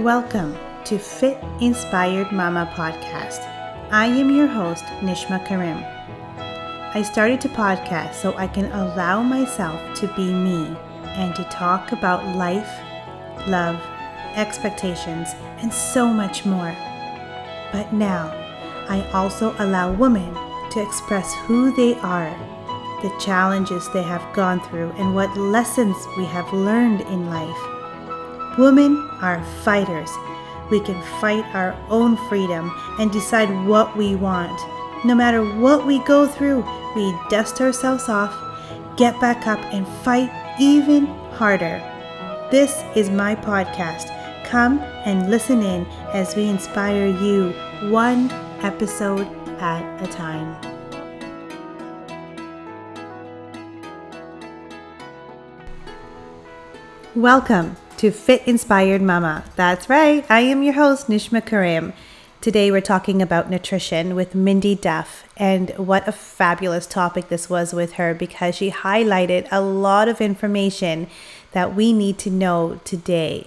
Welcome to Fit Inspired Mama podcast. I am your host, Nishma Karim. I started to podcast so I can allow myself to be me and to talk about life, love, expectations, and so much more. But now, I also allow women to express who they are, the challenges they have gone through, and what lessons we have learned in life. Women are fighters. We can fight our own freedom and decide what we want. No matter what we go through, we dust ourselves off, get back up, and fight even harder. This is my podcast. Come and listen in as we inspire you one episode at a time. Welcome to Fit Inspired Mama. That's right, I am your host, Nishma Karim. Today we're talking about nutrition with Mindy Duff, and what a fabulous topic this was with her because she highlighted a lot of information that we need to know today.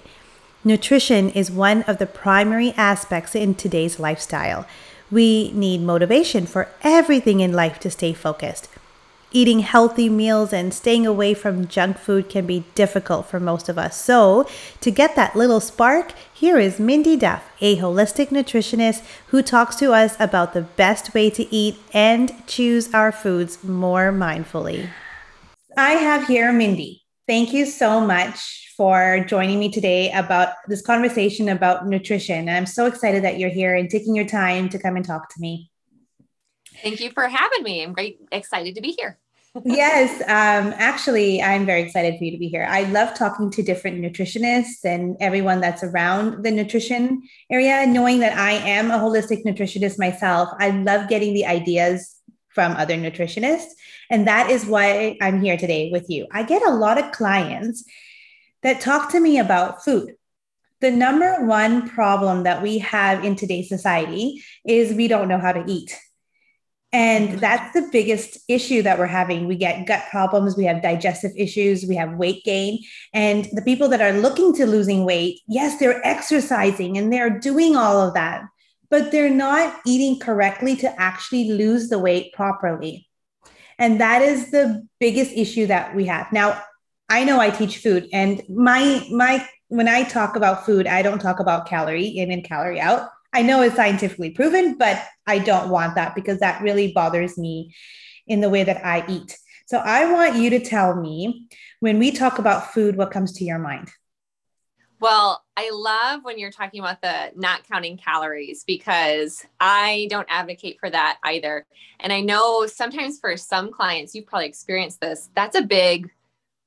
Nutrition is one of the primary aspects in today's lifestyle. We need motivation for everything in life to stay focused. Eating healthy meals and staying away from junk food can be difficult for most of us. So, to get that little spark, here is Mindy Duff, a holistic nutritionist who talks to us about the best way to eat and choose our foods more mindfully. I have here Mindy. Thank you so much for joining me today about this conversation about nutrition. And I'm so excited that you're here and taking your time to come and talk to me. Thank you for having me. I'm great excited to be here yes, um, actually, I'm very excited for you to be here. I love talking to different nutritionists and everyone that's around the nutrition area, knowing that I am a holistic nutritionist myself. I love getting the ideas from other nutritionists. And that is why I'm here today with you. I get a lot of clients that talk to me about food. The number one problem that we have in today's society is we don't know how to eat. And that's the biggest issue that we're having. We get gut problems, we have digestive issues, we have weight gain. And the people that are looking to losing weight, yes, they're exercising and they're doing all of that, but they're not eating correctly to actually lose the weight properly. And that is the biggest issue that we have. Now, I know I teach food and my my when I talk about food, I don't talk about calorie in and calorie out. I know it's scientifically proven, but I don't want that because that really bothers me in the way that I eat. So I want you to tell me when we talk about food, what comes to your mind? Well, I love when you're talking about the not counting calories because I don't advocate for that either. And I know sometimes for some clients, you've probably experienced this, that's a big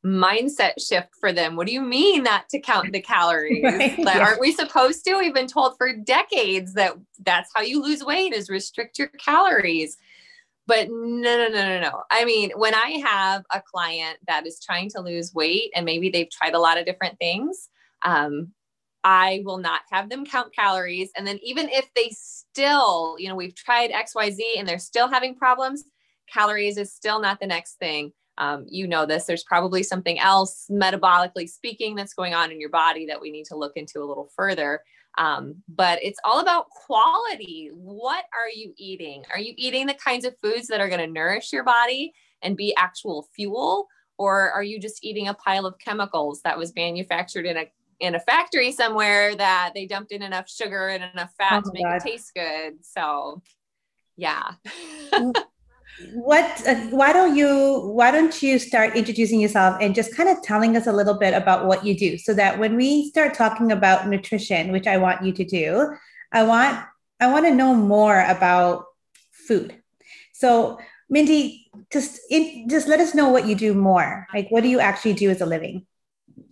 mindset shift for them. What do you mean not to count the calories? Right. Like, yeah. Aren't we supposed to? We've been told for decades that that's how you lose weight is restrict your calories. But no, no, no, no, no. I mean, when I have a client that is trying to lose weight and maybe they've tried a lot of different things, um, I will not have them count calories. And then even if they still, you know, we've tried XYZ and they're still having problems, calories is still not the next thing um, you know this there's probably something else metabolically speaking that's going on in your body that we need to look into a little further. Um, but it's all about quality. What are you eating? Are you eating the kinds of foods that are going to nourish your body and be actual fuel? Or are you just eating a pile of chemicals that was manufactured in a in a factory somewhere that they dumped in enough sugar and enough fat oh to make God. it taste good? So yeah what uh, why don't you why don't you start introducing yourself and just kind of telling us a little bit about what you do? So that when we start talking about nutrition which i want you to do i want i want to know more about food. So mindy just in, just let us know what you do more. Like what do you actually do as a living?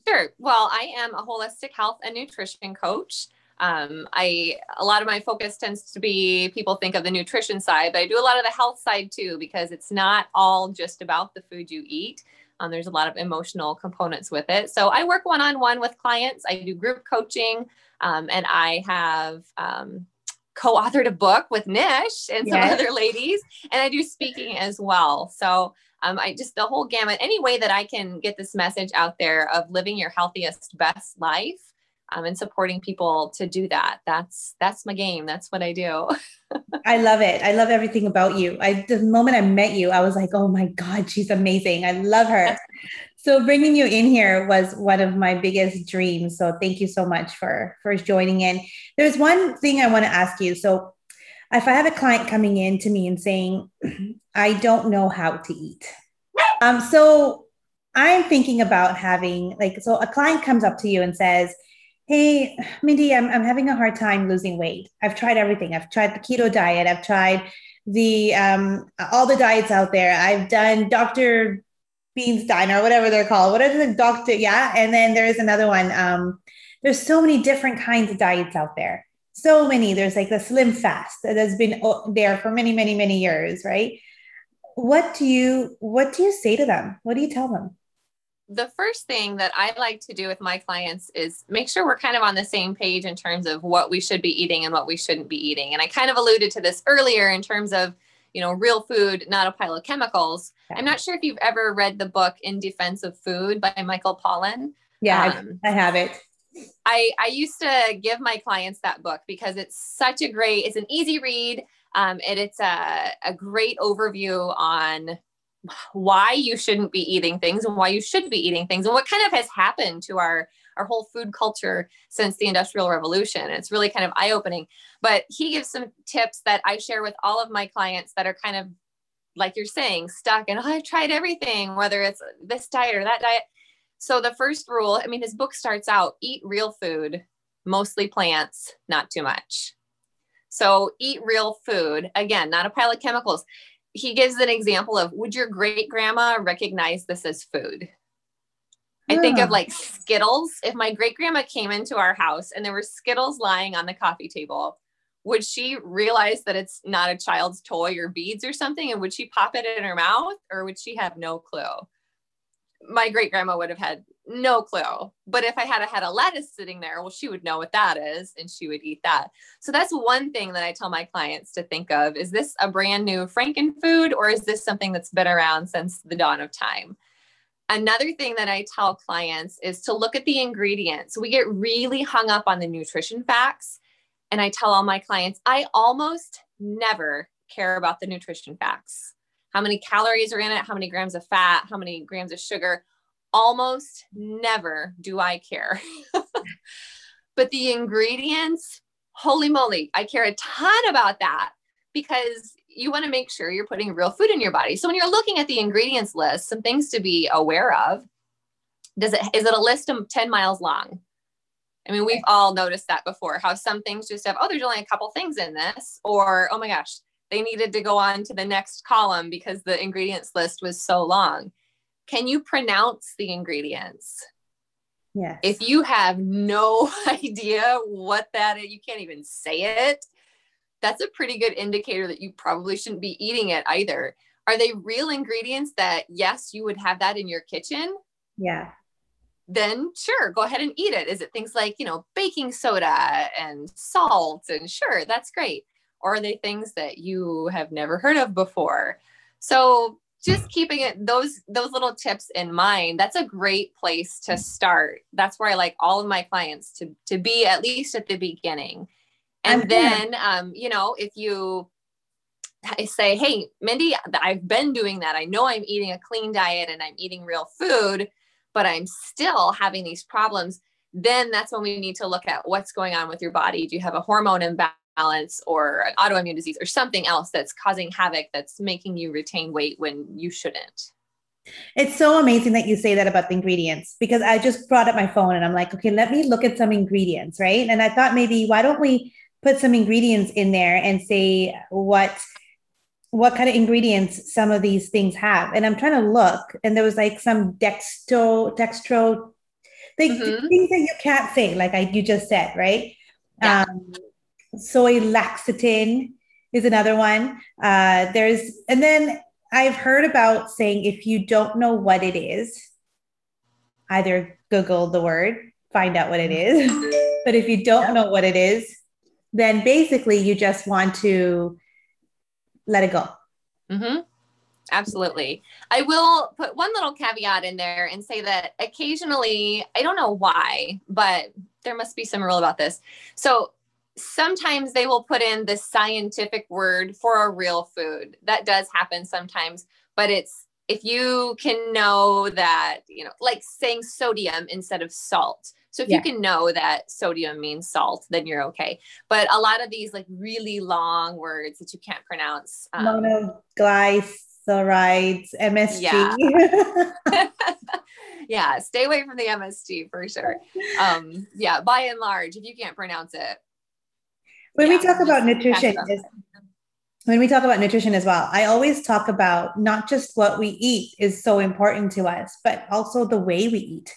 Sure. Well i am a holistic health and nutrition coach um, I a lot of my focus tends to be people think of the nutrition side, but I do a lot of the health side too because it's not all just about the food you eat. Um, there's a lot of emotional components with it. So I work one on one with clients. I do group coaching, um, and I have um, co-authored a book with Nish and some yes. other ladies, and I do speaking as well. So um, I just the whole gamut. Any way that I can get this message out there of living your healthiest, best life um, and supporting people to do that. That's that's my game. That's what I do. I love it. I love everything about you. I the moment I met you, I was like, oh my god, she's amazing. I love her. so bringing you in here was one of my biggest dreams. So thank you so much for for joining in. There's one thing I want to ask you. So if I have a client coming in to me and saying, I don't know how to eat. Um, so I'm thinking about having like so a client comes up to you and says, Hey, Mindy, I'm, I'm having a hard time losing weight. I've tried everything. I've tried the keto diet. I've tried the um, all the diets out there. I've done Dr. Bean's Diner, whatever they're called. What are the doctor? Yeah. And then there's another one. Um, there's so many different kinds of diets out there. So many. There's like the slim fast that has been there for many, many, many years, right? What do you what do you say to them? What do you tell them? The first thing that I like to do with my clients is make sure we're kind of on the same page in terms of what we should be eating and what we shouldn't be eating. And I kind of alluded to this earlier in terms of, you know, real food, not a pile of chemicals. Yeah. I'm not sure if you've ever read the book In Defense of Food by Michael Pollan. Yeah, um, I have it. I, I used to give my clients that book because it's such a great, it's an easy read. Um, and it's a, a great overview on why you shouldn't be eating things and why you should be eating things and what kind of has happened to our our whole food culture since the industrial revolution. It's really kind of eye opening but he gives some tips that i share with all of my clients that are kind of like you're saying stuck and oh, i've tried everything whether it's this diet or that diet. So the first rule i mean his book starts out eat real food mostly plants not too much. So eat real food. Again not a pile of chemicals he gives an example of would your great grandma recognize this as food? I think of like Skittles. If my great grandma came into our house and there were Skittles lying on the coffee table, would she realize that it's not a child's toy or beads or something? And would she pop it in her mouth or would she have no clue? My great grandma would have had no clue. But if I had a, had a lettuce sitting there, well, she would know what that is and she would eat that. So that's one thing that I tell my clients to think of. Is this a brand new Franken food or is this something that's been around since the dawn of time? Another thing that I tell clients is to look at the ingredients. We get really hung up on the nutrition facts. And I tell all my clients, I almost never care about the nutrition facts. How many calories are in it? How many grams of fat? How many grams of sugar? Almost never do I care. but the ingredients, holy moly, I care a ton about that because you want to make sure you're putting real food in your body. So when you're looking at the ingredients list, some things to be aware of. Does it is it a list of 10 miles long? I mean, we've all noticed that before, how some things just have, oh, there's only a couple things in this, or oh my gosh, they needed to go on to the next column because the ingredients list was so long can you pronounce the ingredients? Yes. If you have no idea what that is, you can't even say it, that's a pretty good indicator that you probably shouldn't be eating it either. Are they real ingredients that, yes, you would have that in your kitchen? Yeah. Then sure, go ahead and eat it. Is it things like, you know, baking soda and salt? And sure, that's great. Or are they things that you have never heard of before? So just keeping it those those little tips in mind that's a great place to start. That's where i like all of my clients to to be at least at the beginning. And I'm then here. um you know if you say hey mindy i've been doing that. I know i'm eating a clean diet and i'm eating real food but i'm still having these problems then that's when we need to look at what's going on with your body. Do you have a hormone imbalance balance or an autoimmune disease or something else that's causing havoc that's making you retain weight when you shouldn't. It's so amazing that you say that about the ingredients because I just brought up my phone and I'm like, okay, let me look at some ingredients, right? And I thought maybe why don't we put some ingredients in there and say what what kind of ingredients some of these things have. And I'm trying to look, and there was like some dextro dextro things, mm-hmm. things that you can't say, like I you just said, right? Yeah. Um, soy lecithin is another one. Uh, there's, and then I've heard about saying if you don't know what it is, either Google the word, find out what it is. but if you don't know what it is, then basically you just want to let it go. Mm-hmm. Absolutely. I will put one little caveat in there and say that occasionally, I don't know why, but there must be some rule about this. So sometimes they will put in the scientific word for a real food. That does happen sometimes, but it's if you can know that, you know, like saying sodium instead of salt. So if yeah. you can know that sodium means salt, then you're okay. But a lot of these like really long words that you can't pronounce. Um, Monoglycerides, MSG. Yeah. yeah, stay away from the MSG for sure. Um, yeah, by and large, if you can't pronounce it. When yeah, we talk about nutrition, when we talk about nutrition as well, I always talk about not just what we eat is so important to us, but also the way we eat.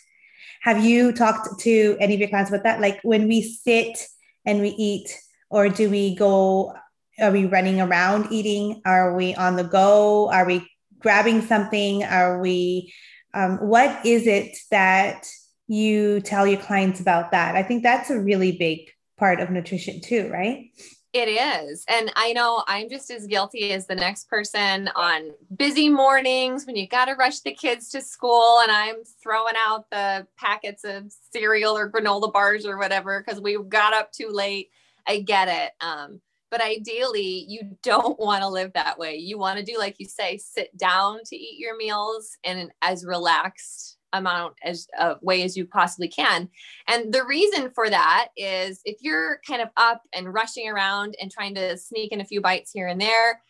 Have you talked to any of your clients about that? Like when we sit and we eat, or do we go, are we running around eating? Are we on the go? Are we grabbing something? Are we, um, what is it that you tell your clients about that? I think that's a really big part of nutrition too, right? It is. And I know I'm just as guilty as the next person on busy mornings when you got to rush the kids to school and I'm throwing out the packets of cereal or granola bars or whatever because we got up too late. I get it. Um, but ideally, you don't want to live that way. You want to do, like you say, sit down to eat your meals and as relaxed amount as uh, way as you possibly can. And the reason for that is if you're kind of up and rushing around and trying to sneak in a few bites here and there,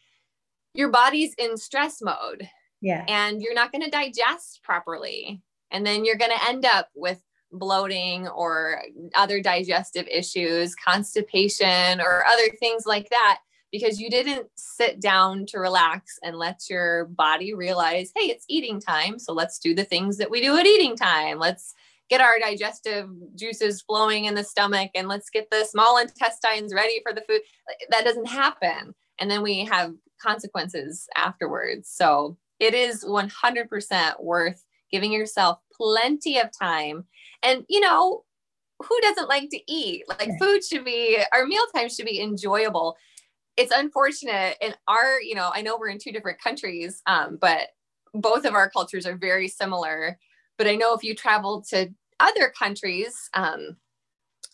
your body's in stress mode. Yeah. And you're not going to digest properly. And then you're going to end up with bloating or other digestive issues, constipation, or other things like that because you didn't sit down to relax and let your body realize, hey, it's eating time. So let's do the things that we do at eating time. Let's get our digestive juices flowing in the stomach and let's get the small intestines ready for the food. That doesn't happen. And then we have consequences afterwards. So it is 100% worth giving yourself plenty of time. And, you know, who doesn't like to eat? Like food should be, our mealtime should be enjoyable it's unfortunate in our you know i know we're in two different countries um, but both of our cultures are very similar. But i know if you travel to other countries um,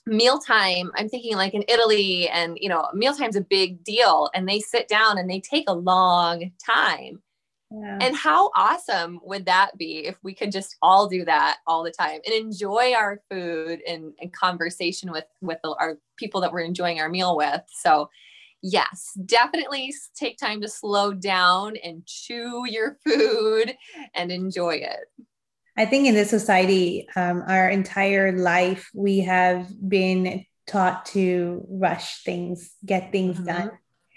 mealtime i'm thinking like in italy and you know mealtime's a big deal and they sit down and they take a long time. Yeah. and how awesome would that be if we could just all do that all the time and enjoy our food and, and conversation with with our people that we're enjoying our meal with? So yes, definitely take time to slow down and chew your food and enjoy it. I think in this society, um, our entire life, we have been taught to rush things, get things mm-hmm. done.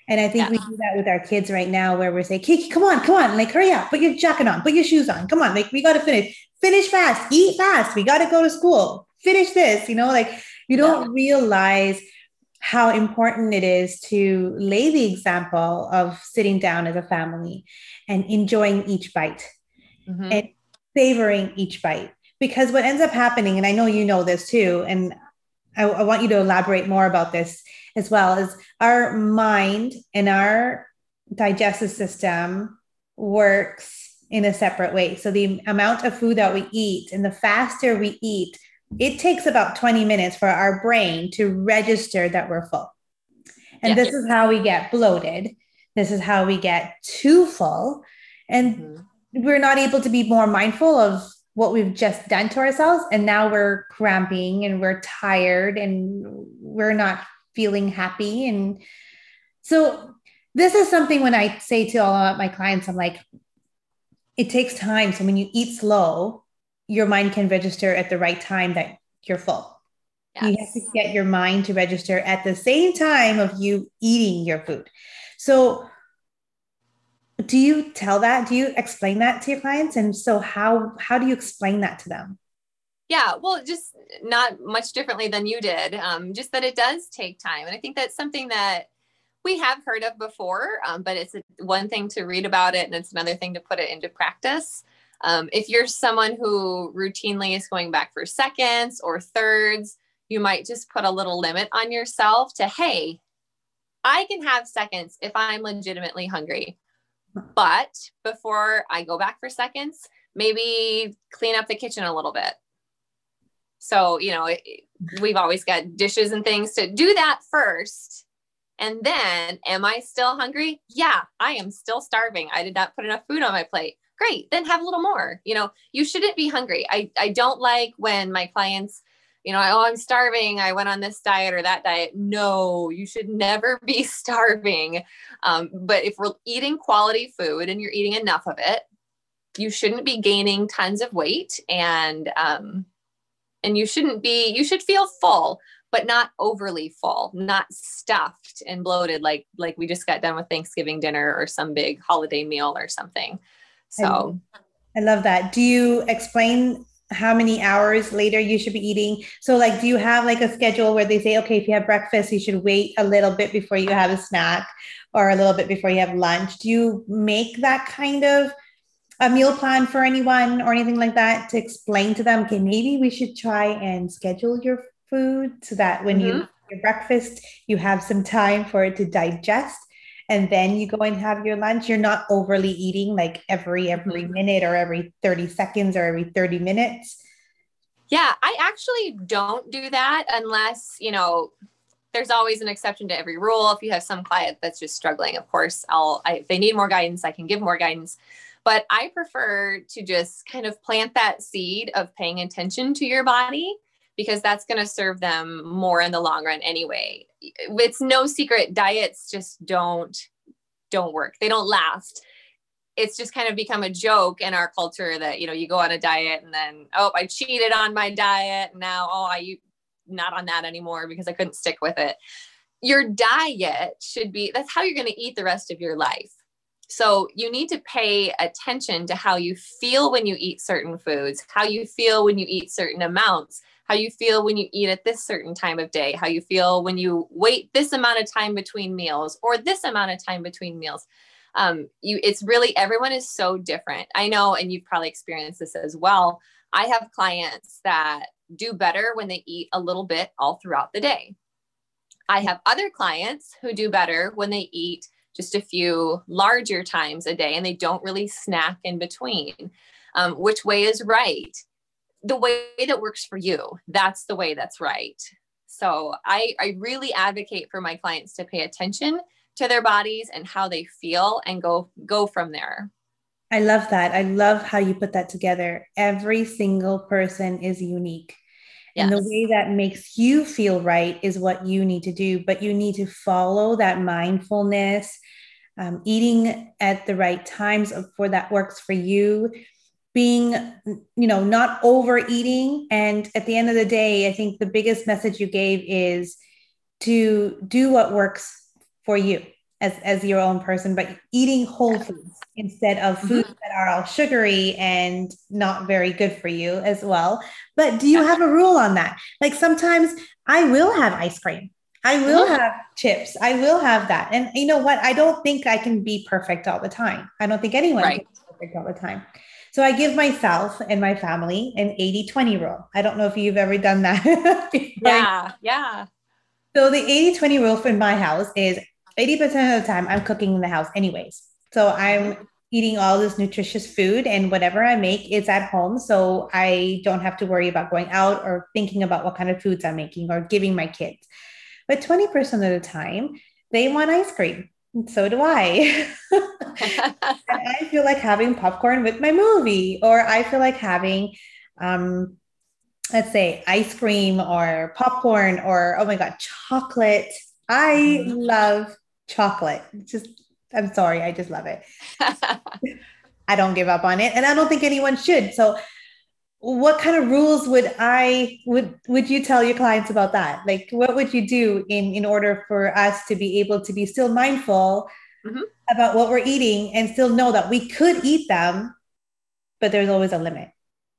And I think yeah. we do that with our kids right now, where we're saying, Kiki, come on, come on, like, hurry up, put your jacket on, put your shoes on, come on, like, we got to finish, finish fast, eat fast, we got to go to school, finish this, you know, like, you don't yeah. realize how important it is to lay the example of sitting down as a family and enjoying each bite mm-hmm. and savoring each bite. Because what ends up happening, and I know you know this too, and I, I want you to elaborate more about this as well, is our mind and our digestive system works in a separate way. So the amount of food that we eat and the faster we eat, it takes about 20 minutes for our brain to register that we're full. And this is how we get bloated. This is how we get too full. And mm-hmm. we're not able to be more mindful of what we've just done to ourselves. And now we're cramping and we're tired and we're not feeling happy. And so, this is something when I say to all of my clients, I'm like, it takes time. So, when you eat slow, your mind can register at the right time that you're full. Yes. You have to get your mind to register at the same time of you eating your food. So, do you tell that? Do you explain that to your clients? And so, how how do you explain that to them? Yeah, well, just not much differently than you did. Um, just that it does take time, and I think that's something that we have heard of before, um, but it's one thing to read about it, and it's another thing to put it into practice. Um, if you're someone who routinely is going back for seconds or thirds, you might just put a little limit on yourself to, hey, I can have seconds if I'm legitimately hungry. But before I go back for seconds, maybe clean up the kitchen a little bit. So, you know, we've always got dishes and things to do that first. And then, am I still hungry? Yeah, I am still starving. I did not put enough food on my plate. Great, then have a little more. You know, you shouldn't be hungry. I, I don't like when my clients, you know, oh, I'm starving. I went on this diet or that diet. No, you should never be starving. Um, but if we're eating quality food and you're eating enough of it, you shouldn't be gaining tons of weight and um, and you shouldn't be you should feel full but not overly full not stuffed and bloated like like we just got done with thanksgiving dinner or some big holiday meal or something so i love that. Do you explain how many hours later you should be eating? So like do you have like a schedule where they say okay if you have breakfast you should wait a little bit before you have a snack or a little bit before you have lunch do you make that kind of a meal plan for anyone or anything like that to explain to them okay maybe we should try and schedule your food so that when mm-hmm. you your breakfast you have some time for it to digest and then you go and have your lunch you're not overly eating like every every mm-hmm. minute or every 30 seconds or every 30 minutes. Yeah i actually don't do that unless you know there's always an exception to every rule. If you have some client that's just struggling of course i'll I, if they need more guidance i can give more guidance. But I prefer to just kind of plant that seed of paying attention to your body because that's going to serve them more in the long run anyway. It's no secret diets just don't don't work. They don't last. It's just kind of become a joke in our culture that you know you go on a diet and then oh I cheated on my diet now oh I not on that anymore because I couldn't stick with it. Your diet should be that's how you're going to eat the rest of your life so you need to pay attention to how you feel when you eat certain foods, how you feel when you eat certain amounts, how you feel when you eat at this certain time of day, how you feel when you wait this amount of time between meals or this amount of time between meals. Um, you, it's really everyone is so different. I know, and you've probably experienced this as well. I have clients that do better when they eat a little bit all throughout the day. I have other clients who do better when they eat just a few larger times a day and they don't really snack in between. Um, which way is right? The way that works for you, that's the way that's right. So I, I really advocate for my clients to pay attention to their bodies and how they feel and go go from there. I love that. I love how you put that together. Every single person is unique. Yes. And the way that makes you feel right is what you need to do, but you need to follow that mindfulness, um, eating at the right times for that works for you, being, you know, not overeating. And at the end of the day, I think the biggest message you gave is to do what works for you as, as your own person, but eating whole foods instead of mm-hmm. foods mm-hmm. that are all sugary and not very good for you as well. But do you have a rule on that? Like sometimes I will have ice cream. I will mm-hmm. have chips. I will have that. And you know what? I don't think I can be perfect all the time. I don't think anyone right. can be perfect all the time. So I give myself and my family an 80 20 rule. I don't know if you've ever done that. yeah. Yeah. So the 80 20 rule for my house is 80% of the time I'm cooking in the house, anyways. So I'm mm-hmm. eating all this nutritious food and whatever I make is at home. So I don't have to worry about going out or thinking about what kind of foods I'm making or giving my kids. But 20% of the time, they want ice cream. So do I. I feel like having popcorn with my movie, or I feel like having, um, let's say, ice cream or popcorn or, oh my God, chocolate. I mm-hmm. love chocolate. Just I'm sorry, I just love it. I don't give up on it, and I don't think anyone should. So, what kind of rules would I would would you tell your clients about that? Like, what would you do in in order for us to be able to be still mindful mm-hmm. about what we're eating and still know that we could eat them, but there's always a limit.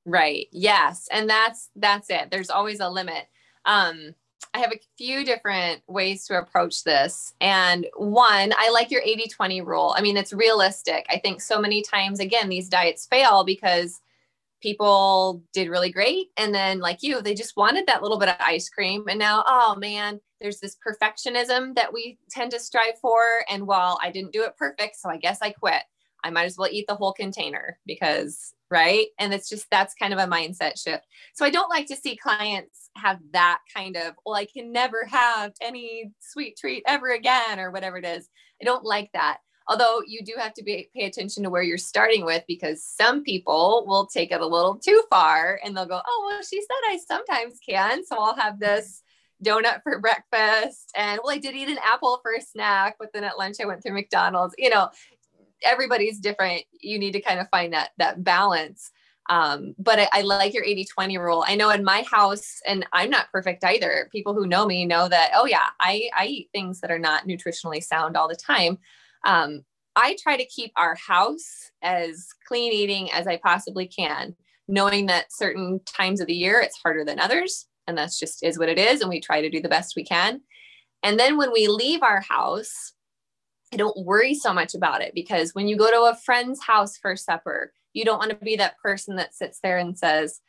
Right. Yes, and that's that's it. There's always a limit. Um, I have a few different ways to approach this. And one, I like your 80 20 rule. I mean, it's realistic. I think so many times, again, these diets fail because people did really great. And then, like you, they just wanted that little bit of ice cream. And now, oh man, there's this perfectionism that we tend to strive for. And while I didn't do it perfect, so I guess I quit. I might as well eat the whole container because, right? And it's just that's kind of a mindset shift. So I don't like to see clients have that kind of, well, I can never have any sweet treat ever again or whatever it is. I don't like that. Although you do have to be, pay attention to where you're starting with because some people will take it a little too far and they'll go, oh, well, she said I sometimes can. So I'll have this donut for breakfast. And well, I did eat an apple for a snack, but then at lunch I went through McDonald's. You know, everybody's different. You need to kind of find that that balance. Um, but I, I, like your 80 20 rule. I know in my house, and I'm not perfect either. People who know me know that, oh, yeah, I, I eat things that are not nutritionally sound all the time. Um, I try to keep our house as clean eating as I possibly can, knowing that certain times of the year it's harder than others. And that's just is what it is. And we try to do the best we can. And then when we leave our house, I don't worry so much about it because when you go to a friend's house for supper, you don't want to be that person that sits there and says,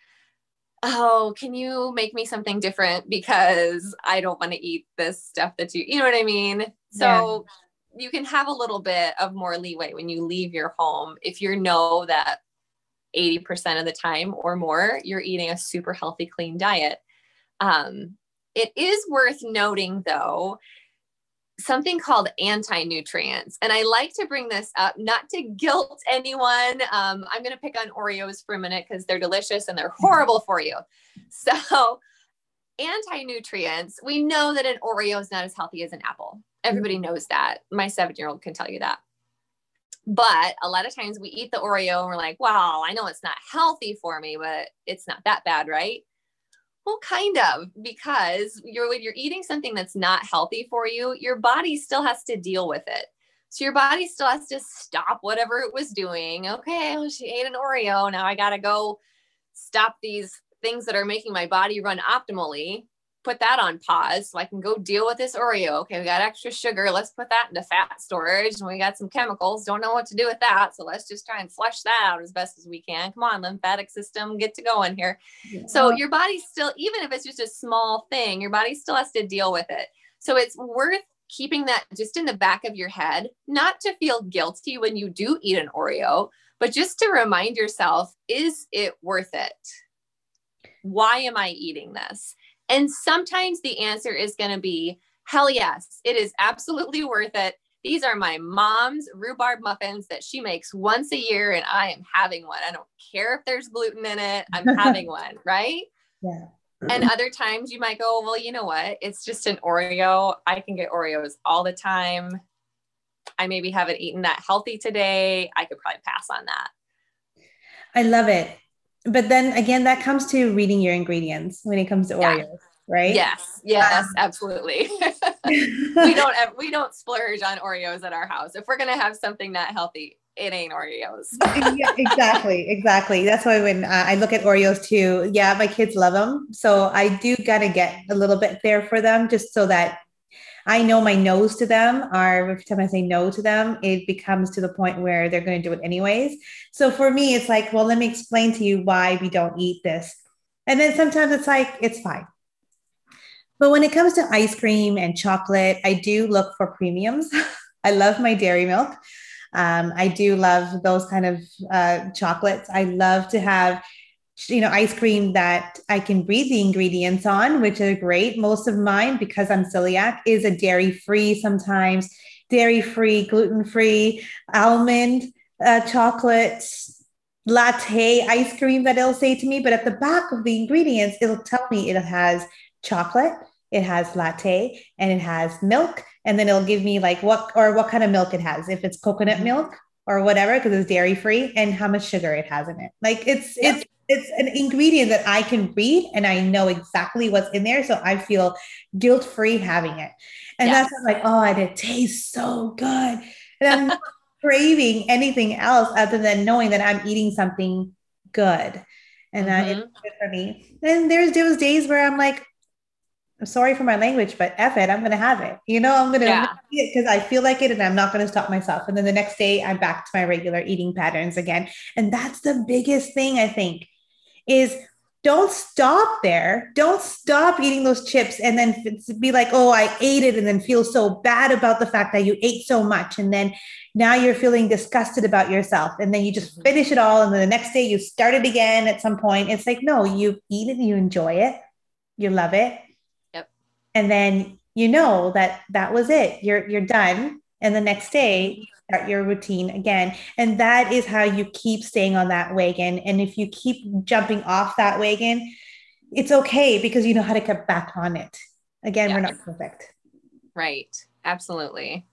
Oh, can you make me something different because I don't want to eat this stuff that you, you know what I mean? So. You can have a little bit of more leeway when you leave your home if you know that 80% of the time or more you're eating a super healthy, clean diet. Um, it is worth noting though something called anti nutrients. And I like to bring this up, not to guilt anyone. Um, I'm going to pick on Oreos for a minute because they're delicious and they're horrible for you. So, anti nutrients, we know that an Oreo is not as healthy as an apple. Everybody mm-hmm. knows that. My seven year old can tell you that. But a lot of times we eat the Oreo and we're like, well, I know it's not healthy for me, but it's not that bad, right? Well, kind of, because you're when you're eating something that's not healthy for you, your body still has to deal with it. So your body still has to stop whatever it was doing. Okay, well, she ate an Oreo. Now I gotta go stop these things that are making my body run optimally put that on pause so I can go deal with this Oreo. Okay, we got extra sugar. Let's put that into fat storage. And we got some chemicals. Don't know what to do with that. So let's just try and flush that out as best as we can. Come on, lymphatic system, get to going here. Yeah. So your body still, even if it's just a small thing, your body still has to deal with it. So it's worth keeping that just in the back of your head, not to feel guilty when you do eat an Oreo, but just to remind yourself, is it worth it? Why am I eating this? And sometimes the answer is going to be, hell yes, it is absolutely worth it. These are my mom's rhubarb muffins that she makes once a year, and I am having one. I don't care if there's gluten in it, I'm having one, right? Yeah. And other times you might go, well, you know what? It's just an Oreo. I can get Oreos all the time. I maybe haven't eaten that healthy today. I could probably pass on that. I love it but then again, that comes to reading your ingredients when it comes to yeah. Oreos, right? Yes, yes, um, absolutely. we don't we don't splurge on Oreos at our house. If we're gonna have something not healthy, it ain't Oreos. yeah, exactly, exactly. That's why when uh, I look at Oreos too, yeah, my kids love them, so I do gotta get a little bit there for them, just so that I know my no's to them are every time I say no to them, it becomes to the point where they're going to do it anyways. So for me, it's like, well, let me explain to you why we don't eat this. And then sometimes it's like, it's fine. But when it comes to ice cream and chocolate, I do look for premiums. I love my dairy milk. Um, I do love those kind of uh, chocolates. I love to have you know ice cream that i can read the ingredients on which are great. Most of mine because i'm celiac is a dairy free sometimes. Dairy free gluten free almond uh, chocolate latte ice cream that it'll say to me. But at the back of the ingredients it'll tell me it has chocolate it has latte and it has milk. And then it'll give me like what or what kind of milk it has if it's coconut milk or whatever because it's dairy free and how much sugar it has in it. Like it's yep. it's it's an ingredient that I can read and I know exactly what's in there. So I feel guilt free having it. And yes. that's like, oh, and it tastes so good. And I'm not craving anything else other than knowing that I'm eating something good. And mm-hmm. that is good for me. And there's those days where I'm like, I'm sorry for my language, but F it, I'm going to have it. You know, I'm going to yeah. it because I feel like it and I'm not going to stop myself. And then the next day, I'm back to my regular eating patterns again. And that's the biggest thing, I think, is don't stop there. Don't stop eating those chips and then be like, oh, I ate it, and then feel so bad about the fact that you ate so much. And then now you're feeling disgusted about yourself and then you just mm-hmm. finish it all and then the next day you start it again at some point it's like no you eat it you enjoy it you love it yep and then you know that that was it you're you're done and the next day start your routine again and that is how you keep staying on that wagon and if you keep jumping off that wagon it's okay because you know how to get back on it again we're not perfect right absolutely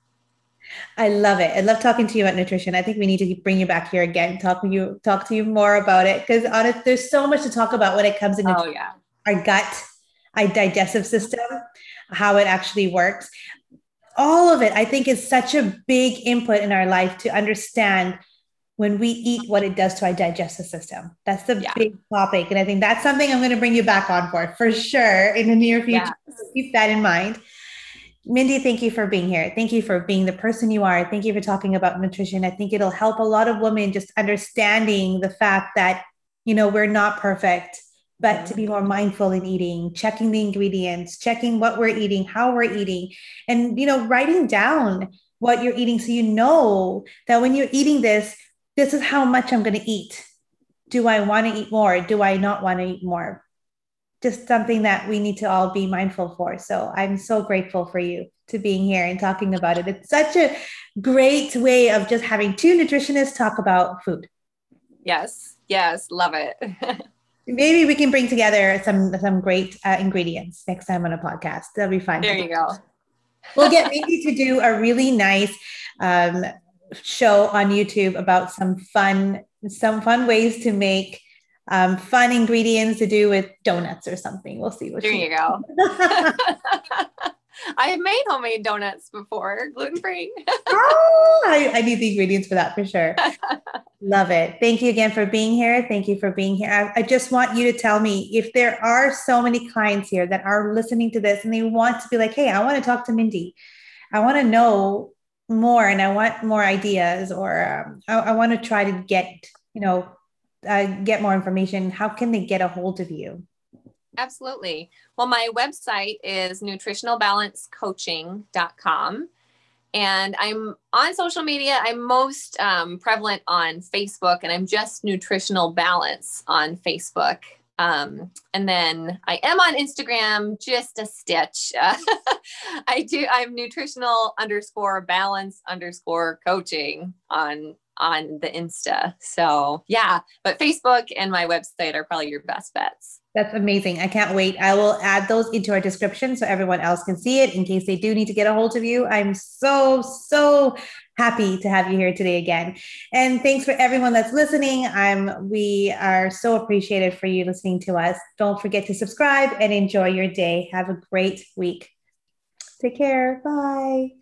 I love it. I love talking to you about nutrition. I think we need to bring you back here again, talk to you, talk to you more about it. Because honest, there's so much to talk about when it comes into oh, yeah. our gut, our digestive system, how it actually works. All of it, I think, is such a big input in our life to understand when we eat what it does to our digestive system. That's the yeah. big topic. And I think that's something I'm going to bring you back on for, for sure, in the near future. Keep that in mind. Mindy, thank you for being here. Thank you for being the person you are. Thank you for talking about nutrition. I think it'll help a lot of women just understanding the fact that, you know, we're not perfect, but to be more mindful in eating, checking the ingredients, checking what we're eating, how we're eating, and, you know, writing down what you're eating so you know that when you're eating this, this is how much I'm going to eat. Do I want to eat more? Do I not want to eat more? just something that we need to all be mindful for. So I'm so grateful for you to being here and talking about it. It's such a great way of just having two nutritionists talk about food. Yes, yes, love it. Maybe we can bring together some some great uh, ingredients next time on a podcast. That'll be fun. There you go. we'll get maybe to do a really nice um, show on YouTube about some fun some fun ways to make um, fun ingredients to do with donuts or something. We'll see. What there you go. I have made homemade donuts before, gluten free. oh, I, I, need the ingredients for that for sure. Love it. Thank you again for being here. Thank you for being here. I, I just want you to tell me if there are so many clients here that are listening to this and they want to be like, hey, I want to talk to Mindy. I want to know more and I want more ideas or um, I, I want to try to get, you know, uh, get more information, how can they get a hold of you? Absolutely. Well, my website is nutritionalbalancecoaching.com. And I'm on social media. I'm most um, prevalent on Facebook, and I'm just Nutritional Balance on Facebook. Um, and then I am on Instagram, just a stitch. Uh, I do, I'm nutritional underscore balance underscore coaching on on the Insta. So yeah, but Facebook and my website are probably your best bets. That's amazing. I can't wait. I will add those into our description so everyone else can see it in case they do need to get a hold of you. I'm so, so happy to have you here today again. And thanks for everyone that's listening. I'm we are so appreciated for you listening to us. Don't forget to subscribe and enjoy your day. Have a great week. Take care. Bye.